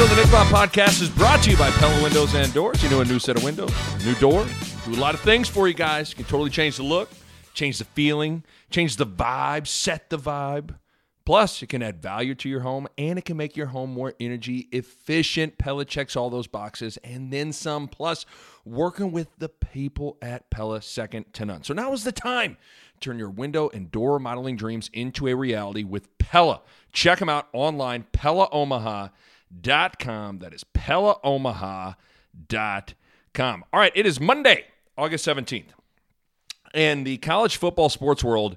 episode of the Nick Bahe Podcast is brought to you by Pella Windows and Doors. You know, a new set of windows, new door. Do a lot of things for you guys. You can totally change the look, change the feeling, change the vibe, set the vibe. Plus, it can add value to your home and it can make your home more energy efficient. Pella checks all those boxes and then some. Plus, working with the people at Pella second to none. So now is the time. To turn your window and door modeling dreams into a reality with Pella. Check them out online, PellaOmaha.com. That is PellaOmaha.com. All right, it is Monday, August 17th. And the college football sports world,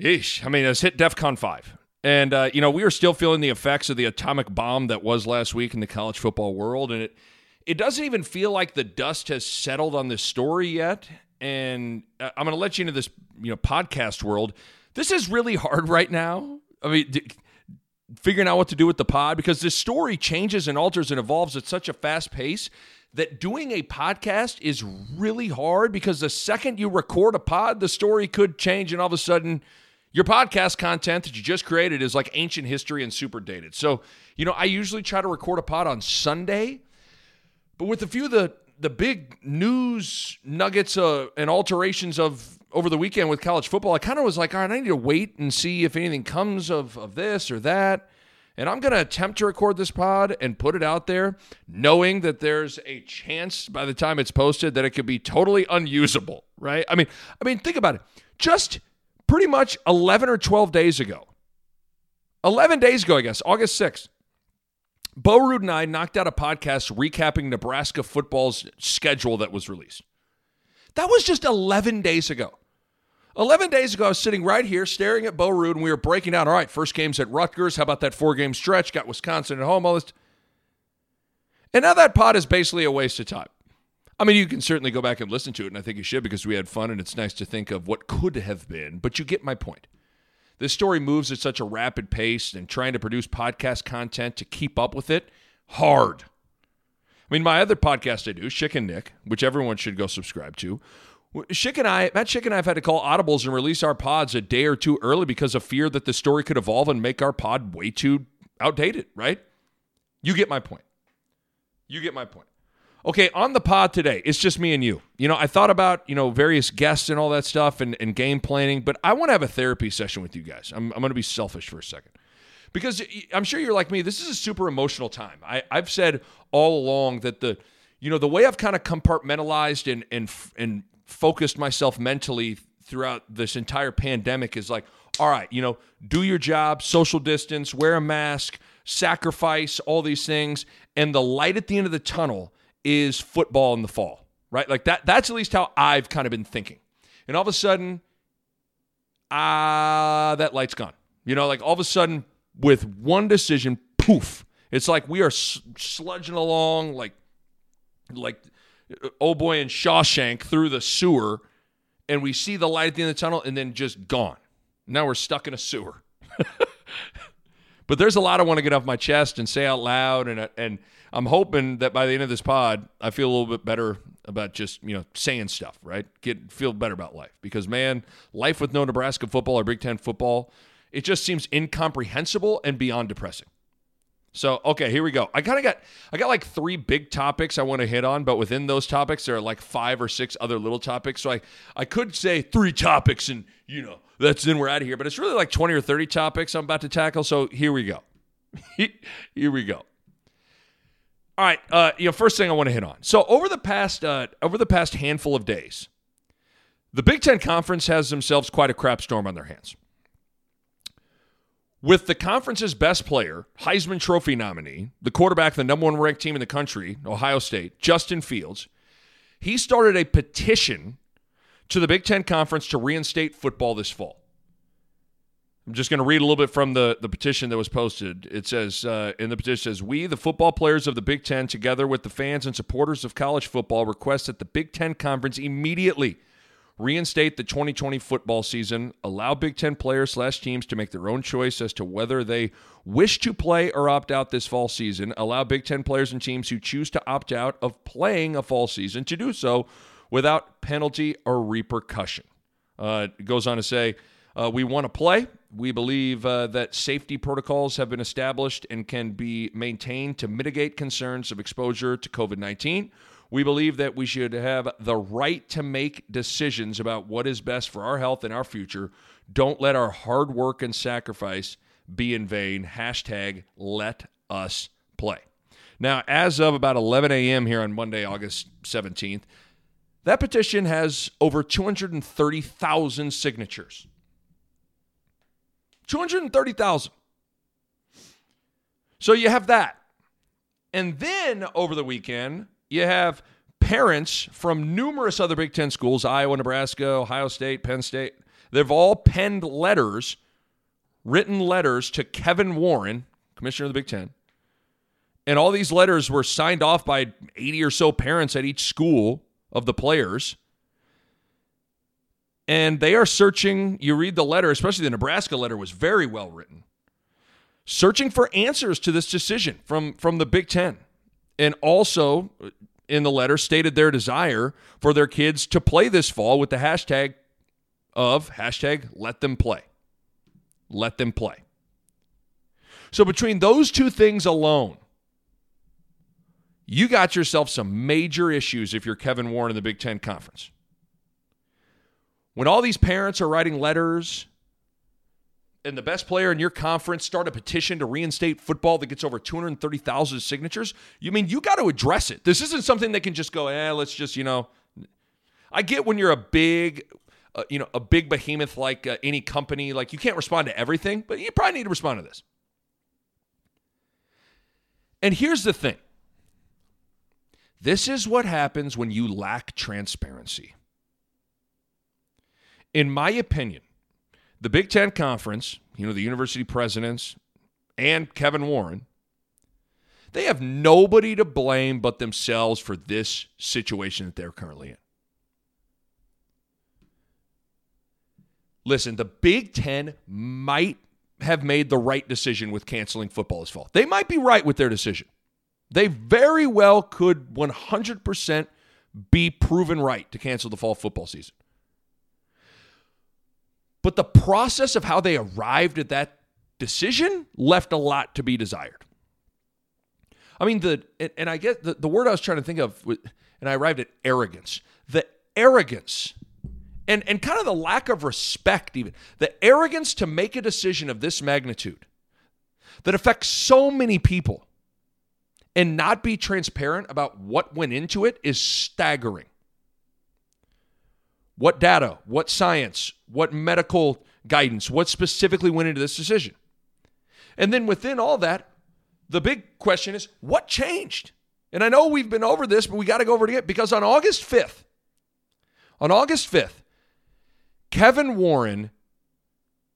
yeesh, I mean, it's hit DEF CON 5. And, uh, you know, we are still feeling the effects of the atomic bomb that was last week in the college football world. And it, it doesn't even feel like the dust has settled on this story yet. And uh, I'm going to let you into this, you know, podcast world. This is really hard right now. I mean, figuring out what to do with the pod because this story changes and alters and evolves at such a fast pace that doing a podcast is really hard because the second you record a pod, the story could change and all of a sudden your podcast content that you just created is like ancient history and super dated. So, you know, I usually try to record a pod on Sunday, but with a few of the the big news nuggets uh, and alterations of over the weekend with college football, I kind of was like, all right, I need to wait and see if anything comes of, of this or that. And I'm going to attempt to record this pod and put it out there, knowing that there's a chance by the time it's posted that it could be totally unusable, right? I mean, I mean, think about it. Just pretty much 11 or 12 days ago, 11 days ago, I guess, August 6th, Bo Ruud and I knocked out a podcast recapping Nebraska football's schedule that was released. That was just 11 days ago. 11 days ago, I was sitting right here staring at Bo Ruud, and we were breaking out. All right, first game's at Rutgers. How about that four game stretch? Got Wisconsin at home. All this. And now that pod is basically a waste of time. I mean, you can certainly go back and listen to it, and I think you should because we had fun, and it's nice to think of what could have been. But you get my point. This story moves at such a rapid pace, and trying to produce podcast content to keep up with it, hard. I mean, my other podcast I do, Schick and Nick, which everyone should go subscribe to. Schick and I, Matt Schick and I have had to call audibles and release our pods a day or two early because of fear that the story could evolve and make our pod way too outdated, right? You get my point. You get my point. Okay, on the pod today, it's just me and you. You know, I thought about, you know, various guests and all that stuff and, and game planning, but I want to have a therapy session with you guys. I'm, I'm going to be selfish for a second. Because I'm sure you're like me, this is a super emotional time. I, I've said all along that the, you know, the way I've kind of compartmentalized and, and, and focused myself mentally throughout this entire pandemic is like, all right, you know, do your job, social distance, wear a mask, sacrifice, all these things. And the light at the end of the tunnel is football in the fall, right? Like that, that's at least how I've kind of been thinking. And all of a sudden, ah, uh, that light's gone. You know, like all of a sudden, with one decision, poof, it's like we are sludging along like, like, oh boy in Shawshank through the sewer, and we see the light at the end of the tunnel, and then just gone. Now we're stuck in a sewer. but there's a lot I want to get off my chest and say out loud, and and I'm hoping that by the end of this pod, I feel a little bit better about just you know saying stuff, right? Get feel better about life because man, life with no Nebraska football or Big Ten football, it just seems incomprehensible and beyond depressing. So okay, here we go. I kind of got I got like three big topics I want to hit on, but within those topics there are like five or six other little topics. So I I could say three topics and you know that's then we're out of here, but it's really like twenty or thirty topics I'm about to tackle. So here we go. here we go. All right, uh, you know, first thing I want to hit on. So over the past uh, over the past handful of days, the Big Ten Conference has themselves quite a crap storm on their hands. With the conference's best player, Heisman Trophy nominee, the quarterback, the number one ranked team in the country, Ohio State, Justin Fields, he started a petition to the Big Ten Conference to reinstate football this fall. I'm just going to read a little bit from the, the petition that was posted. It says, uh, in the petition says, We, the football players of the Big Ten, together with the fans and supporters of college football, request that the Big Ten Conference immediately reinstate the 2020 football season, allow Big Ten players slash teams to make their own choice as to whether they wish to play or opt out this fall season, allow Big Ten players and teams who choose to opt out of playing a fall season to do so without penalty or repercussion. Uh, it goes on to say, Uh, we want to play. We believe uh, that safety protocols have been established and can be maintained to mitigate concerns of exposure to COVID 19. We believe that we should have the right to make decisions about what is best for our health and our future. Don't let our hard work and sacrifice be in vain. Hashtag let us play. Now, as of about 11 a.m. here on Monday, August 17th, that petition has over 230,000 signatures. 230,000. So you have that. And then over the weekend, you have parents from numerous other Big Ten schools Iowa, Nebraska, Ohio State, Penn State. They've all penned letters, written letters to Kevin Warren, commissioner of the Big Ten. And all these letters were signed off by 80 or so parents at each school of the players and they are searching. You read the letter, especially the Nebraska letter was very well written, searching for answers to this decision from from the Big Ten, and also uh, in the letter stated their desire for their kids to play this fall with the hashtag of hashtag Let them play, let them play. So between those two things alone. You got yourself some major issues if you're Kevin Warren in the Big Ten Conference. When all these parents are writing letters and the best player in your conference start a petition to reinstate football that gets over 230,000 signatures, you mean you got to address it. This isn't something that can just go, eh, let's just, you know. I get when you're a big, uh, you know, a big behemoth like uh, any company, like you can't respond to everything, but you probably need to respond to this. And here's the thing this is what happens when you lack transparency in my opinion, the Big Ten Conference, you know, the university presidents and Kevin Warren, they have nobody to blame but themselves for this situation that they're currently in. Listen, the Big Ten might have made the right decision with canceling football this fall. They might be right with their decision. They very well could 100% be proven right to cancel the fall football season. But the process of how they arrived at that decision left a lot to be desired. I mean, the and I get the, the word I was trying to think of, and I arrived at arrogance. The arrogance and, and kind of the lack of respect, even the arrogance to make a decision of this magnitude that affects so many people and not be transparent about what went into it is staggering. What data, what science, what medical guidance, what specifically went into this decision? And then within all that, the big question is what changed? And I know we've been over this, but we got to go over it again because on August 5th, on August 5th, Kevin Warren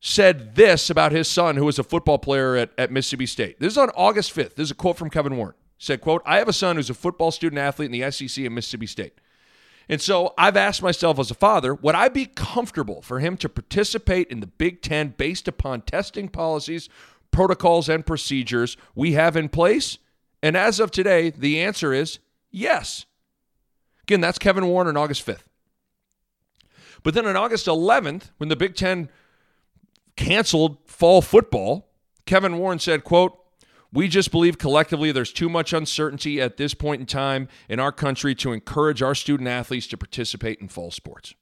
said this about his son, who was a football player at, at Mississippi State. This is on August 5th. This is a quote from Kevin Warren. Said, quote, I have a son who's a football student athlete in the SEC at Mississippi State. And so I've asked myself as a father, would I be comfortable for him to participate in the Big Ten based upon testing policies, protocols, and procedures we have in place? And as of today, the answer is yes. Again, that's Kevin Warren on August 5th. But then on August 11th, when the Big Ten canceled fall football, Kevin Warren said, quote, we just believe collectively there's too much uncertainty at this point in time in our country to encourage our student athletes to participate in fall sports.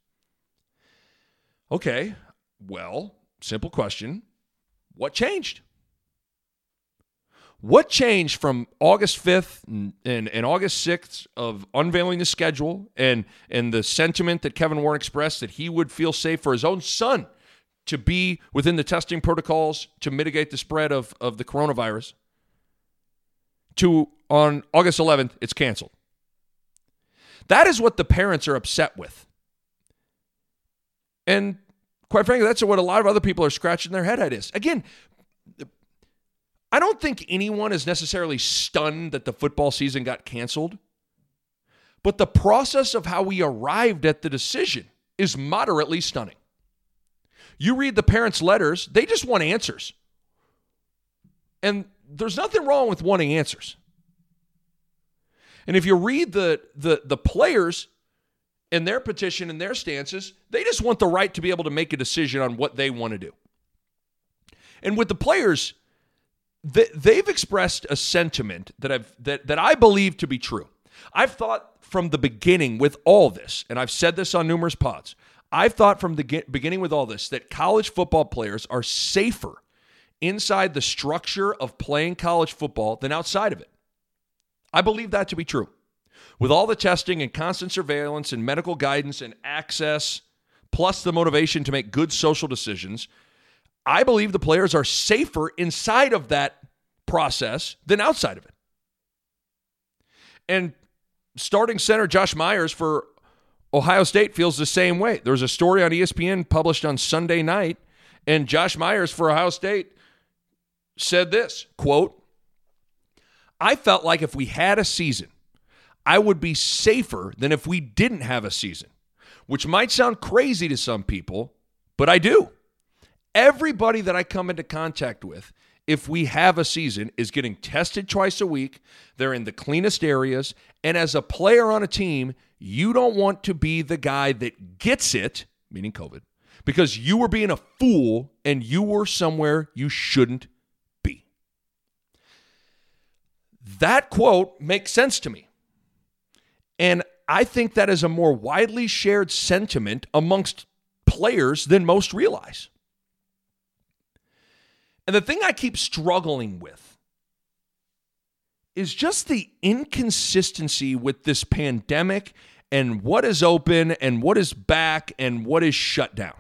Okay, well, simple question what changed? What changed from August 5th and, and, August 6th of unveiling the schedule and, and the sentiment that Kevin Warren expressed that he would feel safe for his own son to be within the testing protocols to mitigate the spread of, of the coronavirus? To on August 11th, it's canceled. That is what the parents are upset with. And quite frankly, that's what a lot of other people are scratching their head at is. Again, I don't think anyone is necessarily stunned that the football season got canceled, but the process of how we arrived at the decision is moderately stunning. You read the parents' letters, they just want answers. And there's nothing wrong with wanting answers. And if you read the the the players and their petition and their stances, they just want the right to be able to make a decision on what they want to do. And with the players, they've expressed a sentiment that I've that that I believe to be true. I've thought from the beginning with all this, and I've said this on numerous pods. I've thought from the beginning with all this that college football players are safer inside the structure of playing college football than outside of it. I believe that to be true. With all the testing and constant surveillance and medical guidance and access, plus the motivation to make good social decisions, I believe the players are safer inside of that process than outside of it. And starting center Josh Myers for Ohio State feels the same way. There was a story on ESPN published on Sunday night, and Josh Myers for Ohio State said this quote, I felt like if we had a season, I would be safer than if we didn't have a season, which might sound crazy to some people, but I do. Everybody that I come into contact with, if we have a season, is getting tested twice a week. They're in the cleanest areas. And as a player on a team, you don't want to be the guy that gets it, meaning COVID, because you were being a fool and you were somewhere you shouldn't be. That quote makes sense to me. And I think that is a more widely shared sentiment amongst players than most realize. And the thing I keep struggling with is just the inconsistency with this pandemic and what is open and what is back and what is shut down.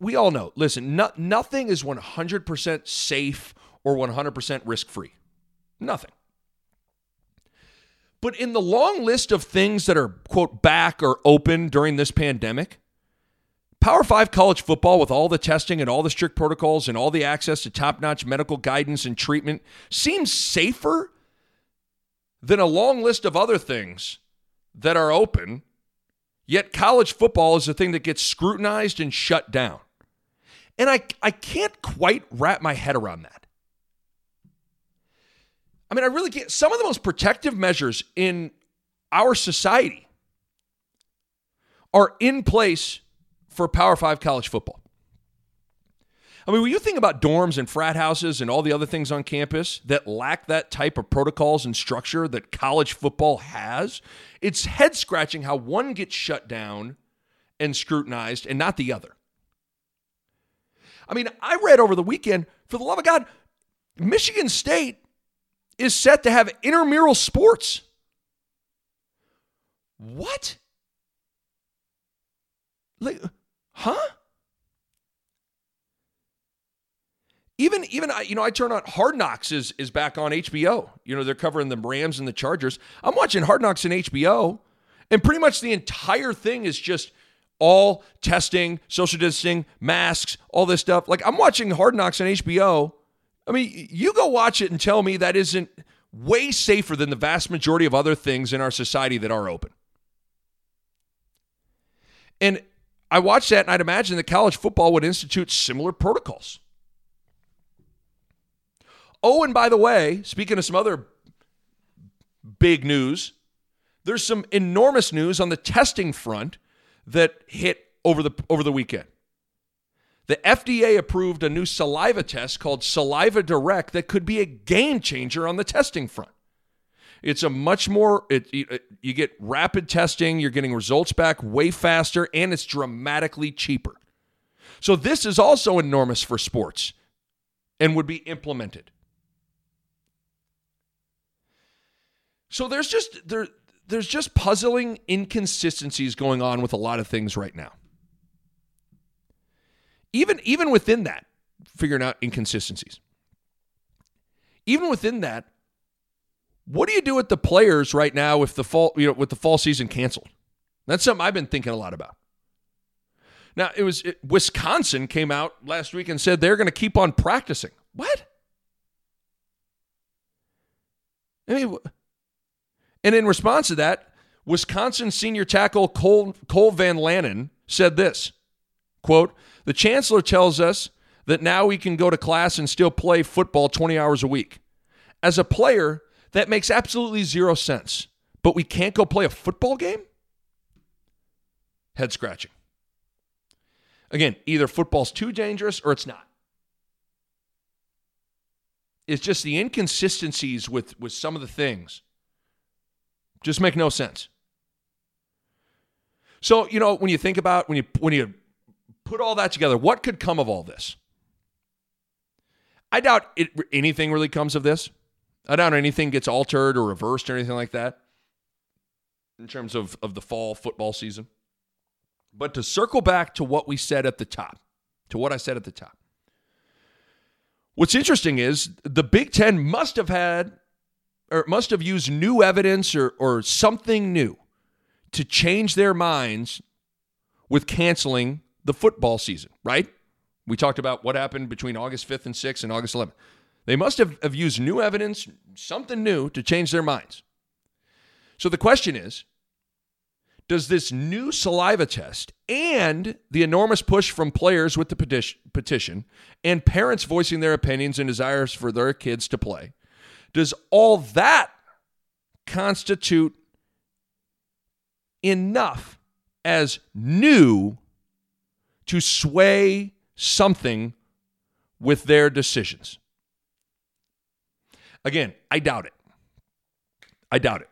We all know, listen, no, nothing is 100% safe or 100% risk free. Nothing. But in the long list of things that are, quote, back or open during this pandemic, Power Five college football, with all the testing and all the strict protocols and all the access to top notch medical guidance and treatment, seems safer than a long list of other things that are open. Yet college football is the thing that gets scrutinized and shut down. And I, I can't quite wrap my head around that. I mean, I really can't. Some of the most protective measures in our society are in place for Power Five college football. I mean, when you think about dorms and frat houses and all the other things on campus that lack that type of protocols and structure that college football has, it's head scratching how one gets shut down and scrutinized and not the other. I mean, I read over the weekend, for the love of God, Michigan State is set to have intramural sports. What? Like, Huh? Even even you know I turn on Hard Knocks is is back on HBO. You know they're covering the Rams and the Chargers. I'm watching Hard Knocks in HBO, and pretty much the entire thing is just all testing, social distancing, masks, all this stuff. Like I'm watching Hard Knocks on HBO. I mean, you go watch it and tell me that isn't way safer than the vast majority of other things in our society that are open. And I watched that and I'd imagine that college football would institute similar protocols. Oh, and by the way, speaking of some other big news, there's some enormous news on the testing front that hit over the over the weekend. The FDA approved a new saliva test called Saliva Direct that could be a game changer on the testing front. It's a much more it, you get rapid testing, you're getting results back way faster and it's dramatically cheaper. So this is also enormous for sports and would be implemented. So there's just there there's just puzzling inconsistencies going on with a lot of things right now. Even even within that, figuring out inconsistencies. Even within that, what do you do with the players right now if the fall, you know, with the fall season canceled? That's something I've been thinking a lot about. Now, it was it, Wisconsin came out last week and said they're going to keep on practicing. What? I mean, and in response to that, Wisconsin senior tackle Cole, Cole Van Lanen said this quote, The chancellor tells us that now we can go to class and still play football 20 hours a week. As a player, that makes absolutely zero sense. but we can't go play a football game? Head scratching. Again, either football's too dangerous or it's not. It's just the inconsistencies with, with some of the things just make no sense. So, you know, when you think about when you when you put all that together, what could come of all this? I doubt it, anything really comes of this. I doubt anything gets altered or reversed or anything like that in terms of, of the fall football season. But to circle back to what we said at the top, to what I said at the top, what's interesting is the Big Ten must have had or must have used new evidence or, or something new to change their minds with canceling the football season, right? We talked about what happened between August 5th and 6th and August 11th. They must have, have used new evidence, something new, to change their minds. So the question is Does this new saliva test and the enormous push from players with the petition and parents voicing their opinions and desires for their kids to play, does all that constitute enough as new to sway something with their decisions? Again, I doubt it. I doubt it.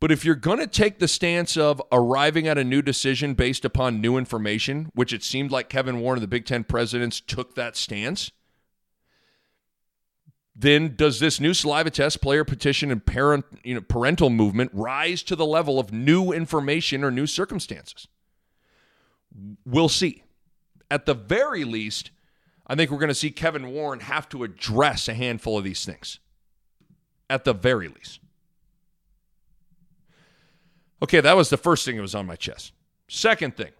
But if you're going to take the stance of arriving at a new decision based upon new information, which it seemed like Kevin Warren, the Big Ten presidents, took that stance, then does this new saliva test, player petition, and parent, you know, parental movement rise to the level of new information or new circumstances? We'll see. At the very least, I think we're going to see Kevin Warren have to address a handful of these things. At the very least. Okay, that was the first thing that was on my chest. Second thing.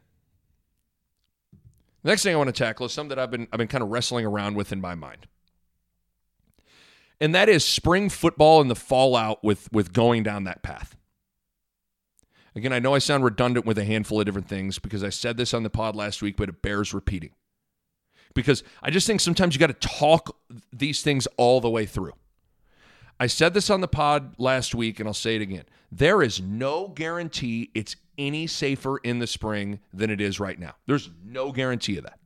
The next thing I want to tackle is something that I've been I've been kind of wrestling around with in my mind and that is spring football and the fallout with with going down that path. Again, I know I sound redundant with a handful of different things because I said this on the pod last week, but it bears repeating. Because I just think sometimes you got to talk these things all the way through. I said this on the pod last week, and I'll say it again. There is no guarantee it's any safer in the spring than it is right now. There's no guarantee of that.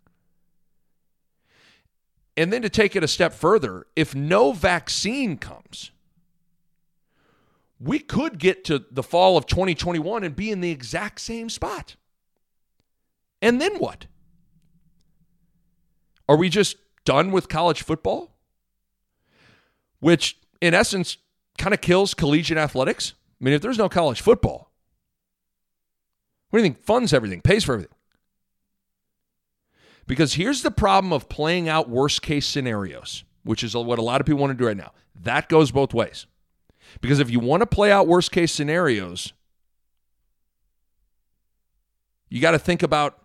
And then to take it a step further, if no vaccine comes, we could get to the fall of 2021 and be in the exact same spot. And then what? Are we just done with college football? Which, in essence, kind of kills collegiate athletics. I mean, if there's no college football, what do you think funds everything, pays for everything? Because here's the problem of playing out worst case scenarios, which is what a lot of people want to do right now. That goes both ways. Because if you want to play out worst case scenarios, you got to think about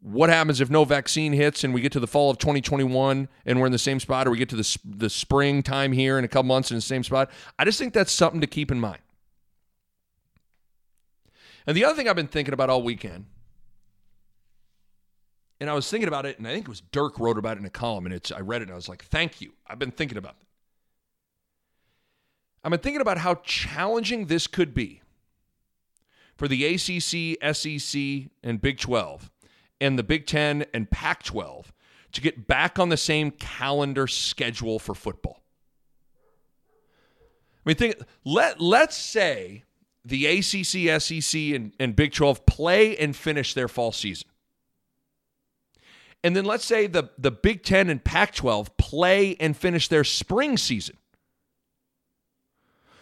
what happens if no vaccine hits and we get to the fall of 2021 and we're in the same spot, or we get to the, the spring time here in a couple months in the same spot. I just think that's something to keep in mind. And the other thing I've been thinking about all weekend and I was thinking about it, and I think it was Dirk wrote about it in a column, and it's I read it, and I was like, "Thank you." I've been thinking about it. I've been thinking about how challenging this could be for the ACC, SEC, and Big 12, and the Big 10 and Pac 12 to get back on the same calendar schedule for football. I mean, think let let's say the ACC, SEC, and, and Big 12 play and finish their fall season. And then let's say the, the Big Ten and Pac 12 play and finish their spring season.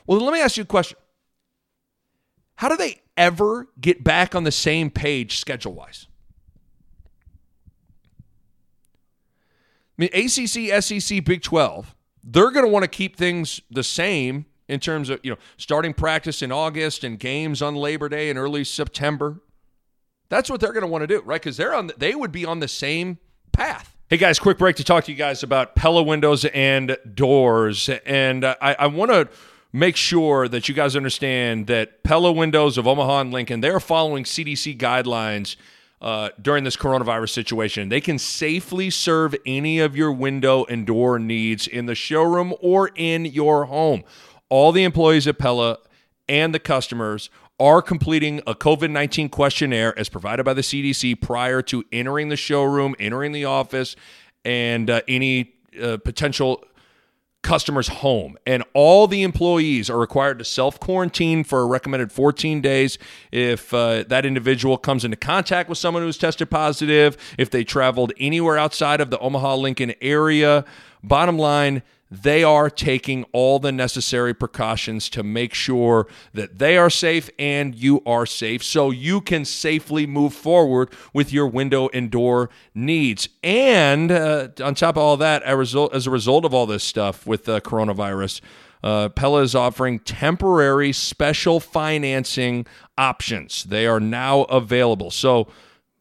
Well, let me ask you a question. How do they ever get back on the same page schedule wise? I mean, ACC, SEC, Big 12, they're going to want to keep things the same in terms of, you know, starting practice in August and games on Labor Day in early September. That's what they're going to want to do, right? Because they're on. The, they would be on the same path. Hey guys, quick break to talk to you guys about Pella windows and doors, and uh, I, I want to make sure that you guys understand that Pella Windows of Omaha and Lincoln they're following CDC guidelines. Uh, during this coronavirus situation. They can safely serve any of your window and door needs in the showroom or in your home. all the employees at Pella and the customers are completing a COVID 19 questionnaire as provided by the CDC prior to entering the showroom, entering the office, and uh, any uh, potential customer's home. And all the employees are required to self quarantine for a recommended 14 days if uh, that individual comes into contact with someone who's tested positive, if they traveled anywhere outside of the Omaha Lincoln area. Bottom line, they are taking all the necessary precautions to make sure that they are safe and you are safe so you can safely move forward with your window and door needs. And uh, on top of all that, as a result, of all this stuff with the coronavirus, uh, Pella is offering temporary special financing options. They are now available. So,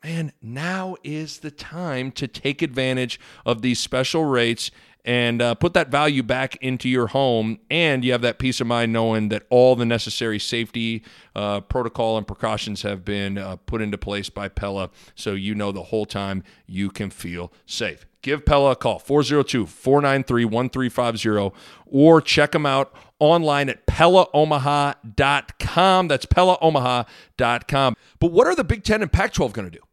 man, now is the time to take advantage of these special rates and uh, put that value back into your home. And you have that peace of mind knowing that all the necessary safety uh, protocol and precautions have been uh, put into place by Pella. So you know the whole time you can feel safe. Give Pella a call, 402 493 1350, or check them out online at PellaOmaha.com. That's PellaOmaha.com. But what are the Big Ten and Pac 12 going to do?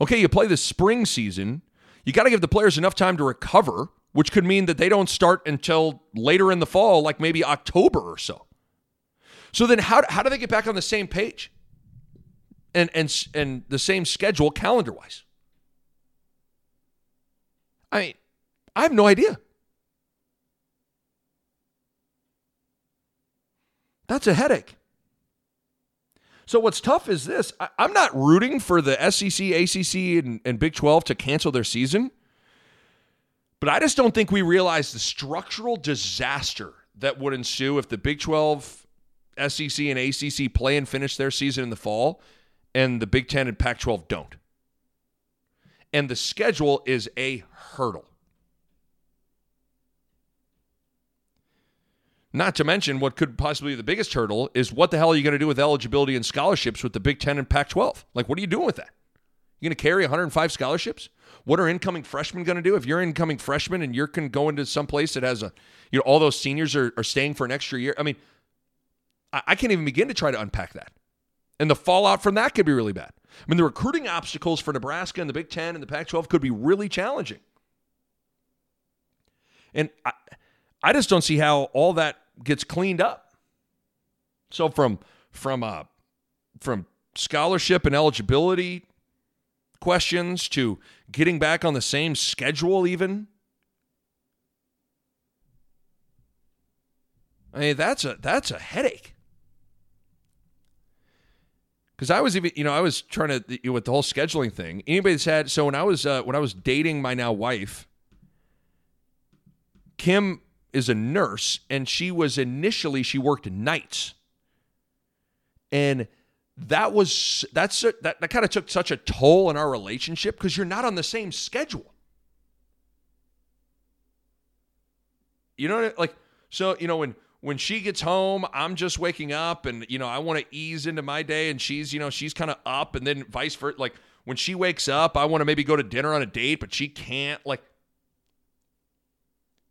Okay, you play the spring season you got to give the players enough time to recover, which could mean that they don't start until later in the fall, like maybe October or so. So then, how, how do they get back on the same page and and and the same schedule calendar wise? I mean, I have no idea. That's a headache. So what's tough is this: I, am not rooting for the SEC, ACC, and, and Big 12 to cancel their season, but I just don't think we realize the structural disaster that would ensue if the Big 12, SEC, and ACC play and finish their season in the fall, and the Big 10 and Pac 12 don't. And the schedule is a hurdle. Not to mention what could possibly be the biggest hurdle is what the hell are you going to do with eligibility and scholarships with the Big 10 and Pac 12? Like, what are you doing with that? You're going to carry 105 scholarships? What are incoming freshmen going to do? If you're incoming freshman and you're going to go into some place that has a, you know, all those seniors are, are staying for an extra year. I mean, I, I can't even begin to try to unpack that. And the fallout from that could be really bad. I mean, the recruiting obstacles for Nebraska and the Big 10 and the Pac 12 could be really challenging. And I, I just don't see how all that gets cleaned up. So from from uh, from scholarship and eligibility questions to getting back on the same schedule even I mean that's a that's a headache. Because I was even, you know, I was trying to you know, with the whole scheduling thing. Anybody that's had so when I was uh, when I was dating my now wife, Kim is a nurse and she was initially she worked nights. And that was that's a, that, that kind of took such a toll in our relationship because you're not on the same schedule. You know like so you know when when she gets home i'm just waking up and you know i want to ease into my day and she's you know she's kind of up and then vice versa like when she wakes up i want to maybe go to dinner on a date but she can't like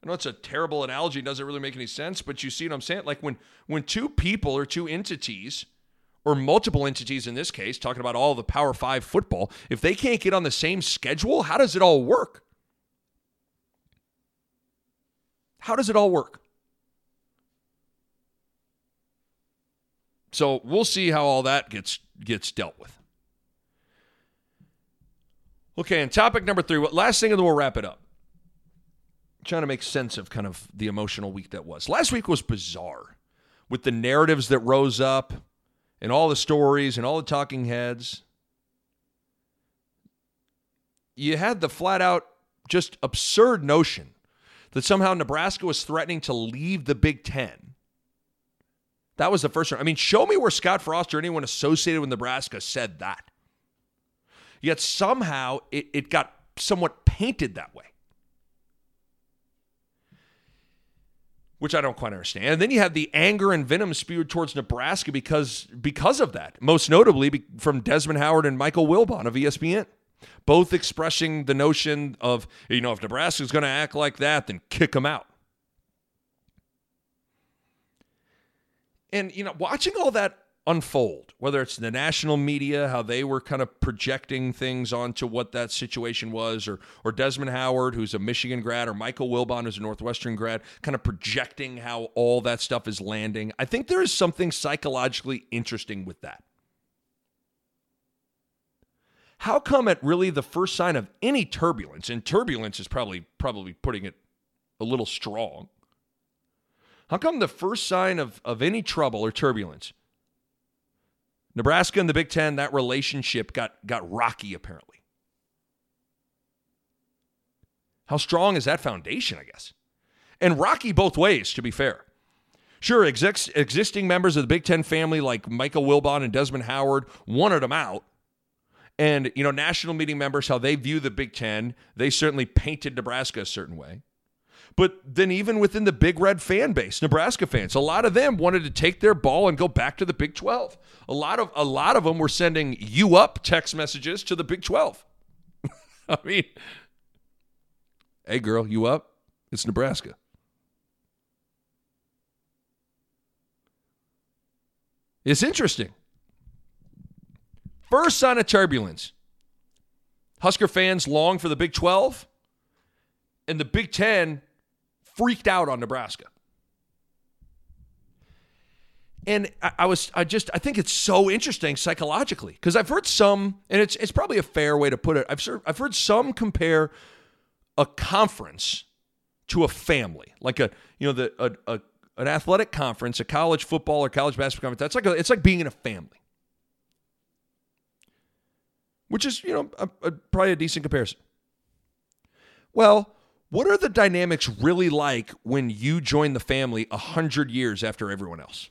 I know it's a terrible analogy, it doesn't really make any sense, but you see what I'm saying? Like when when two people or two entities or multiple entities in this case, talking about all the Power 5 football, if they can't get on the same schedule, how does it all work? How does it all work? So we'll see how all that gets gets dealt with. Okay, and topic number three. Last thing, and then we'll wrap it up trying to make sense of kind of the emotional week that was. Last week was bizarre with the narratives that rose up and all the stories and all the talking heads. You had the flat out just absurd notion that somehow Nebraska was threatening to leave the Big Ten. That was the first one. I mean, show me where Scott Frost or anyone associated with Nebraska said that. Yet somehow it, it got somewhat painted that way. which I don't quite understand. And then you have the anger and venom spewed towards Nebraska because because of that, most notably from Desmond Howard and Michael Wilbon of ESPN, both expressing the notion of you know if Nebraska's going to act like that, then kick them out. And you know, watching all that unfold, whether it's the national media, how they were kind of projecting things onto what that situation was, or or Desmond Howard, who's a Michigan grad, or Michael Wilbon, who's a Northwestern grad, kind of projecting how all that stuff is landing. I think there is something psychologically interesting with that. How come at really the first sign of any turbulence, and turbulence is probably probably putting it a little strong. How come the first sign of, of any trouble or turbulence Nebraska and the Big Ten, that relationship got, got rocky, apparently. How strong is that foundation, I guess? And rocky both ways, to be fair. Sure, existing members of the Big Ten family like Michael Wilbon and Desmond Howard wanted them out. And, you know, national meeting members, how they view the Big Ten, they certainly painted Nebraska a certain way. But then, even within the Big Red fan base, Nebraska fans, a lot of them wanted to take their ball and go back to the Big 12. A lot of a lot of them were sending "you up" text messages to the Big 12. I mean, hey girl, you up? It's Nebraska. It's interesting. First sign of turbulence. Husker fans long for the Big 12, and the Big 10 freaked out on Nebraska. And I, I, was, I just, I think it's so interesting psychologically because I've heard some, and it's, it's probably a fair way to put it. I've, I've heard some compare a conference to a family, like a, you know, the, a, a an athletic conference, a college football or college basketball conference. That's like a, it's like being in a family, which is, you know, a, a, probably a decent comparison. Well, what are the dynamics really like when you join the family 100 years after everyone else?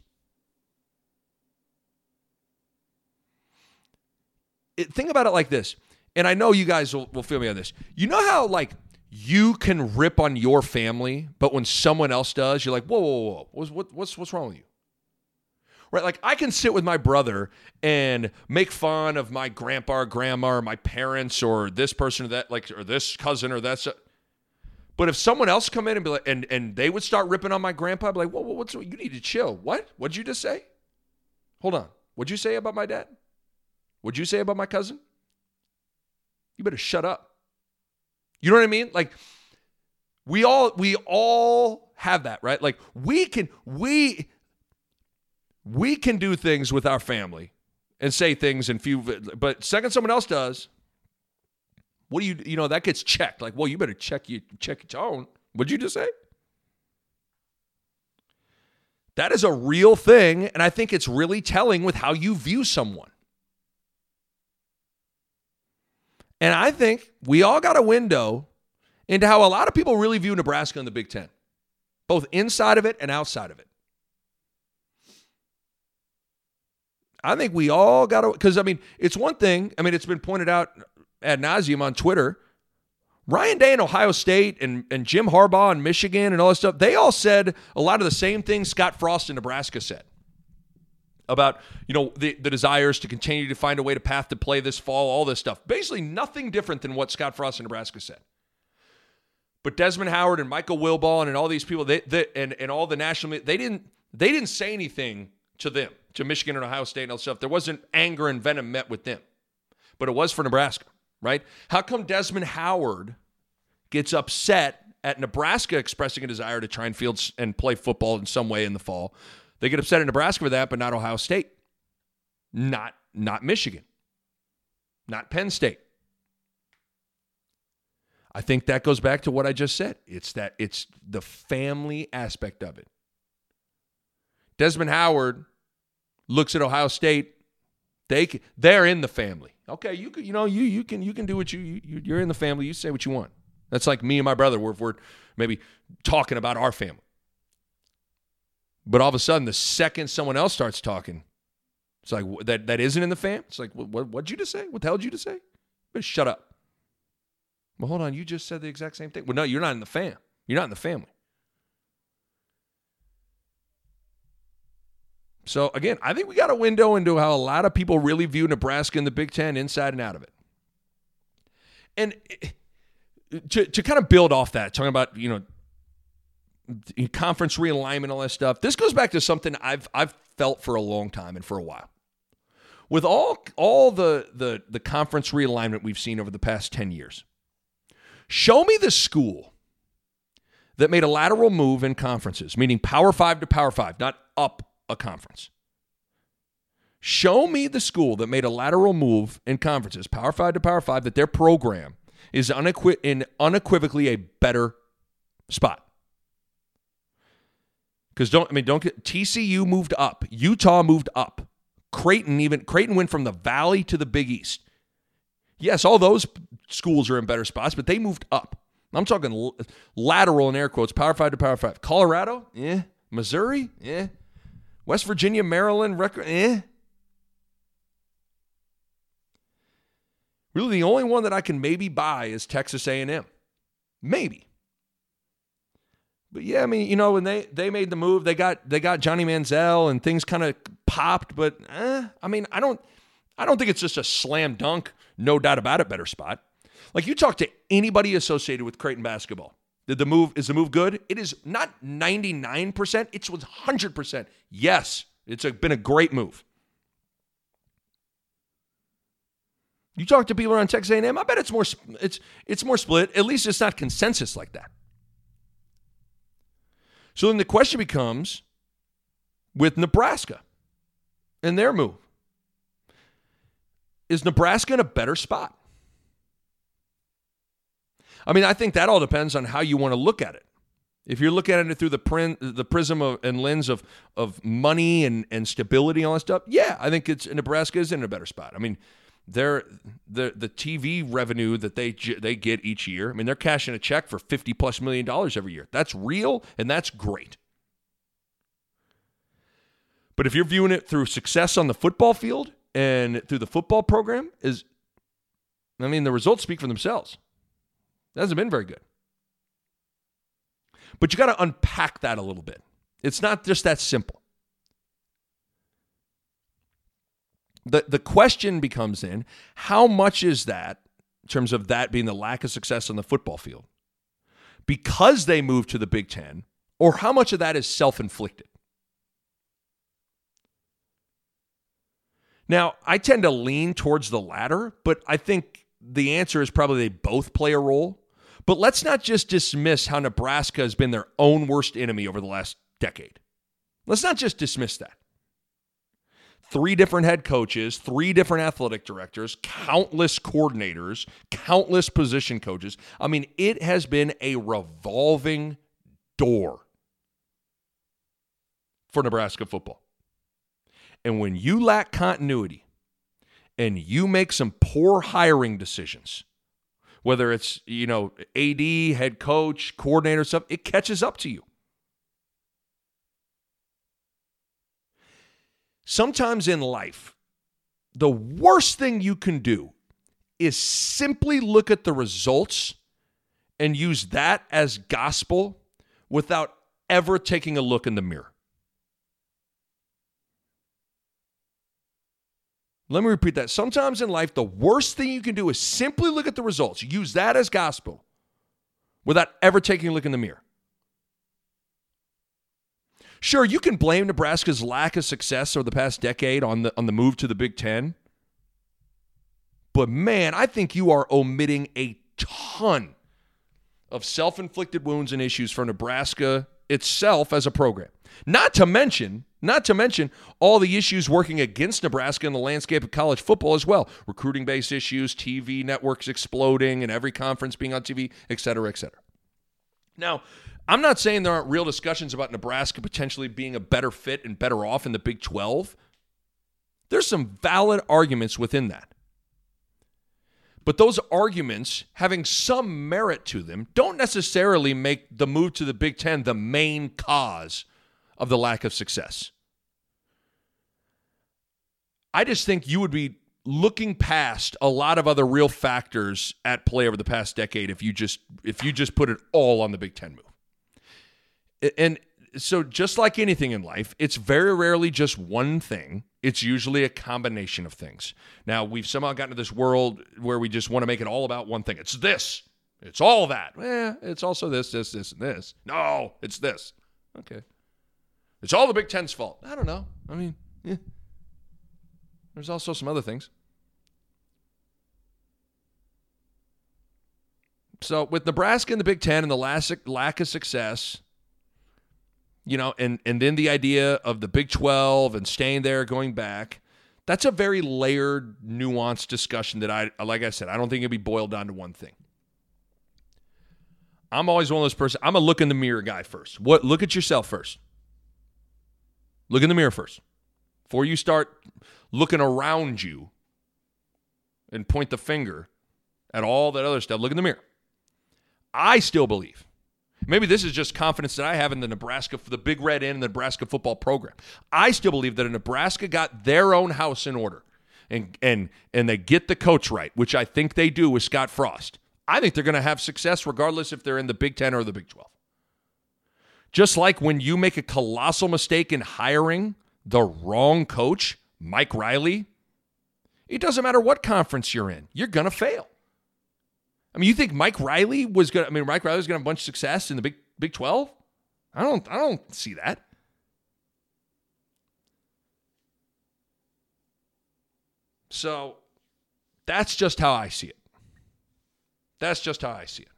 It, think about it like this, and I know you guys will, will feel me on this. You know how, like, you can rip on your family, but when someone else does, you're like, whoa, whoa, whoa, what's, what, what's, what's wrong with you? Right? Like, I can sit with my brother and make fun of my grandpa or grandma or my parents or this person or that, like, or this cousin or that. But if someone else come in and be like, and, and they would start ripping on my grandpa, I'd be like, whoa, whoa, what's you need to chill. What? What'd you just say? Hold on. What'd you say about my dad? What'd you say about my cousin? You better shut up. You know what I mean? Like we all we all have that, right? Like we can we we can do things with our family and say things and few but second someone else does, what do you you know that gets checked? Like, well, you better check you check your tone. What'd you just say? That is a real thing, and I think it's really telling with how you view someone. And I think we all got a window into how a lot of people really view Nebraska in the Big Ten, both inside of it and outside of it. I think we all got to, because I mean, it's one thing. I mean, it's been pointed out ad nauseum on Twitter. Ryan Day in Ohio State and, and Jim Harbaugh in Michigan and all this stuff, they all said a lot of the same things Scott Frost in Nebraska said about, you know, the, the desires to continue to find a way to path to play this fall, all this stuff. Basically nothing different than what Scott Frost in Nebraska said. But Desmond Howard and Michael Wilbon and all these people, they, they and, and all the national, they didn't they didn't say anything to them, to Michigan and Ohio State and all stuff. There wasn't anger and venom met with them, but it was for Nebraska right? How come Desmond Howard gets upset at Nebraska expressing a desire to try and field and play football in some way in the fall? They get upset at Nebraska for that, but not Ohio State, not not Michigan, not Penn State. I think that goes back to what I just said. It's that it's the family aspect of it. Desmond Howard looks at Ohio State. They they're in the family. Okay, you you know you you can you can do what you, you you're in the family. You say what you want. That's like me and my brother. We're, we're maybe talking about our family. But all of a sudden, the second someone else starts talking, it's like that that isn't in the fam. It's like what what what'd you just say? What the hell did you just say? But shut up. Well, hold on. You just said the exact same thing. Well, no, you're not in the fam. You're not in the family. So again, I think we got a window into how a lot of people really view Nebraska in the Big Ten inside and out of it. And eh, to, to kind of build off that, talking about, you know, conference realignment, all that stuff. This goes back to something I've I've felt for a long time and for a while. With all all the the the conference realignment we've seen over the past 10 years. Show me the school that made a lateral move in conferences, meaning Power 5 to Power 5, not up a conference. Show me the school that made a lateral move in conferences, Power 5 to Power 5, that their program is unequi- in unequivocally a better spot. Because don't I mean don't get TCU moved up, Utah moved up, Creighton even Creighton went from the Valley to the Big East. Yes, all those schools are in better spots, but they moved up. I'm talking lateral in air quotes, Power Five to Power Five. Colorado, yeah. Missouri, yeah. West Virginia, Maryland, record, eh. Really, the only one that I can maybe buy is Texas A&M, maybe. But yeah, I mean, you know, when they they made the move, they got they got Johnny Manziel and things kind of popped. But eh, I mean, I don't I don't think it's just a slam dunk, no doubt about it, better spot. Like you talk to anybody associated with Creighton basketball. Did the move is the move good? It is not 99%, it's 100%. Yes, it's a, been a great move. You talk to people around Texas A&M, I bet it's more it's it's more split. At least it's not consensus like that. So then the question becomes with Nebraska and their move. Is Nebraska in a better spot? I mean, I think that all depends on how you want to look at it. If you're looking at it through the the prism of, and lens of of money and, and stability and all that stuff, yeah, I think it's Nebraska is in a better spot. I mean, they're the the TV revenue that they they get each year. I mean, they're cashing a check for fifty plus million dollars every year. That's real and that's great. But if you're viewing it through success on the football field and through the football program, is I mean, the results speak for themselves. It hasn't been very good. But you got to unpack that a little bit. It's not just that simple. The, the question becomes then how much is that, in terms of that being the lack of success on the football field, because they moved to the Big Ten, or how much of that is self inflicted? Now, I tend to lean towards the latter, but I think the answer is probably they both play a role. But let's not just dismiss how Nebraska has been their own worst enemy over the last decade. Let's not just dismiss that. Three different head coaches, three different athletic directors, countless coordinators, countless position coaches. I mean, it has been a revolving door for Nebraska football. And when you lack continuity and you make some poor hiring decisions, whether it's, you know, AD, head coach, coordinator stuff, it catches up to you. Sometimes in life, the worst thing you can do is simply look at the results and use that as gospel without ever taking a look in the mirror. Let me repeat that. Sometimes in life, the worst thing you can do is simply look at the results, use that as gospel without ever taking a look in the mirror. Sure, you can blame Nebraska's lack of success over the past decade on the on the move to the Big 10. But man, I think you are omitting a ton of self-inflicted wounds and issues for Nebraska itself as a program. Not to mention not to mention all the issues working against Nebraska in the landscape of college football as well. Recruiting based issues, TV networks exploding, and every conference being on TV, et cetera, et cetera. Now, I'm not saying there aren't real discussions about Nebraska potentially being a better fit and better off in the Big 12. There's some valid arguments within that. But those arguments, having some merit to them, don't necessarily make the move to the Big Ten the main cause of the lack of success. I just think you would be looking past a lot of other real factors at play over the past decade if you just if you just put it all on the Big 10 move. And so just like anything in life, it's very rarely just one thing. It's usually a combination of things. Now, we've somehow gotten to this world where we just want to make it all about one thing. It's this. It's all that. Eh, it's also this, this, this, and this. No, it's this. Okay. It's all the Big Ten's fault. I don't know. I mean, yeah. There's also some other things. So with Nebraska in the Big Ten and the last lack of success, you know, and and then the idea of the Big Twelve and staying there, going back, that's a very layered, nuanced discussion that I, like I said, I don't think it'd be boiled down to one thing. I'm always one of those person. I'm a look in the mirror guy first. What? Look at yourself first. Look in the mirror first before you start looking around you and point the finger at all that other stuff. Look in the mirror. I still believe. Maybe this is just confidence that I have in the Nebraska, the Big Red and the Nebraska football program. I still believe that Nebraska got their own house in order and and and they get the coach right, which I think they do with Scott Frost, I think they're going to have success regardless if they're in the Big Ten or the Big 12. Just like when you make a colossal mistake in hiring the wrong coach, Mike Riley, it doesn't matter what conference you're in, you're going to fail. I mean, you think Mike Riley was going to, I mean, Mike Riley was going to have a bunch of success in the Big, Big 12? I don't, I don't see that. So that's just how I see it. That's just how I see it.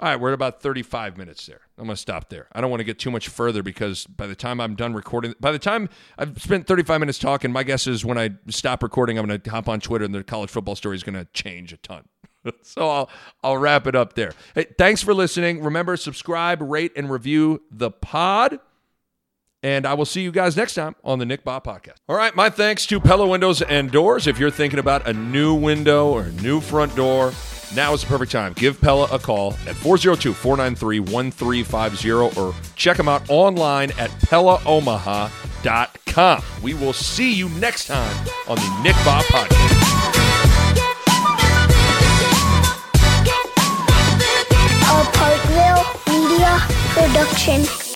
All right, we're at about 35 minutes there. I'm going to stop there. I don't want to get too much further because by the time I'm done recording, by the time I've spent 35 minutes talking, my guess is when I stop recording, I'm going to hop on Twitter and the college football story is going to change a ton. so I'll I'll wrap it up there. Hey, thanks for listening. Remember, subscribe, rate, and review the pod. And I will see you guys next time on the Nick Bahe Podcast. All right, my thanks to Pella Windows and Doors. If you're thinking about a new window or a new front door, now is the perfect time. Give Pella a call at 402 493 1350 or check them out online at PellaOmaha.com. We will see you next time on the Nick Bahe Podcast. A Parkville Media Production.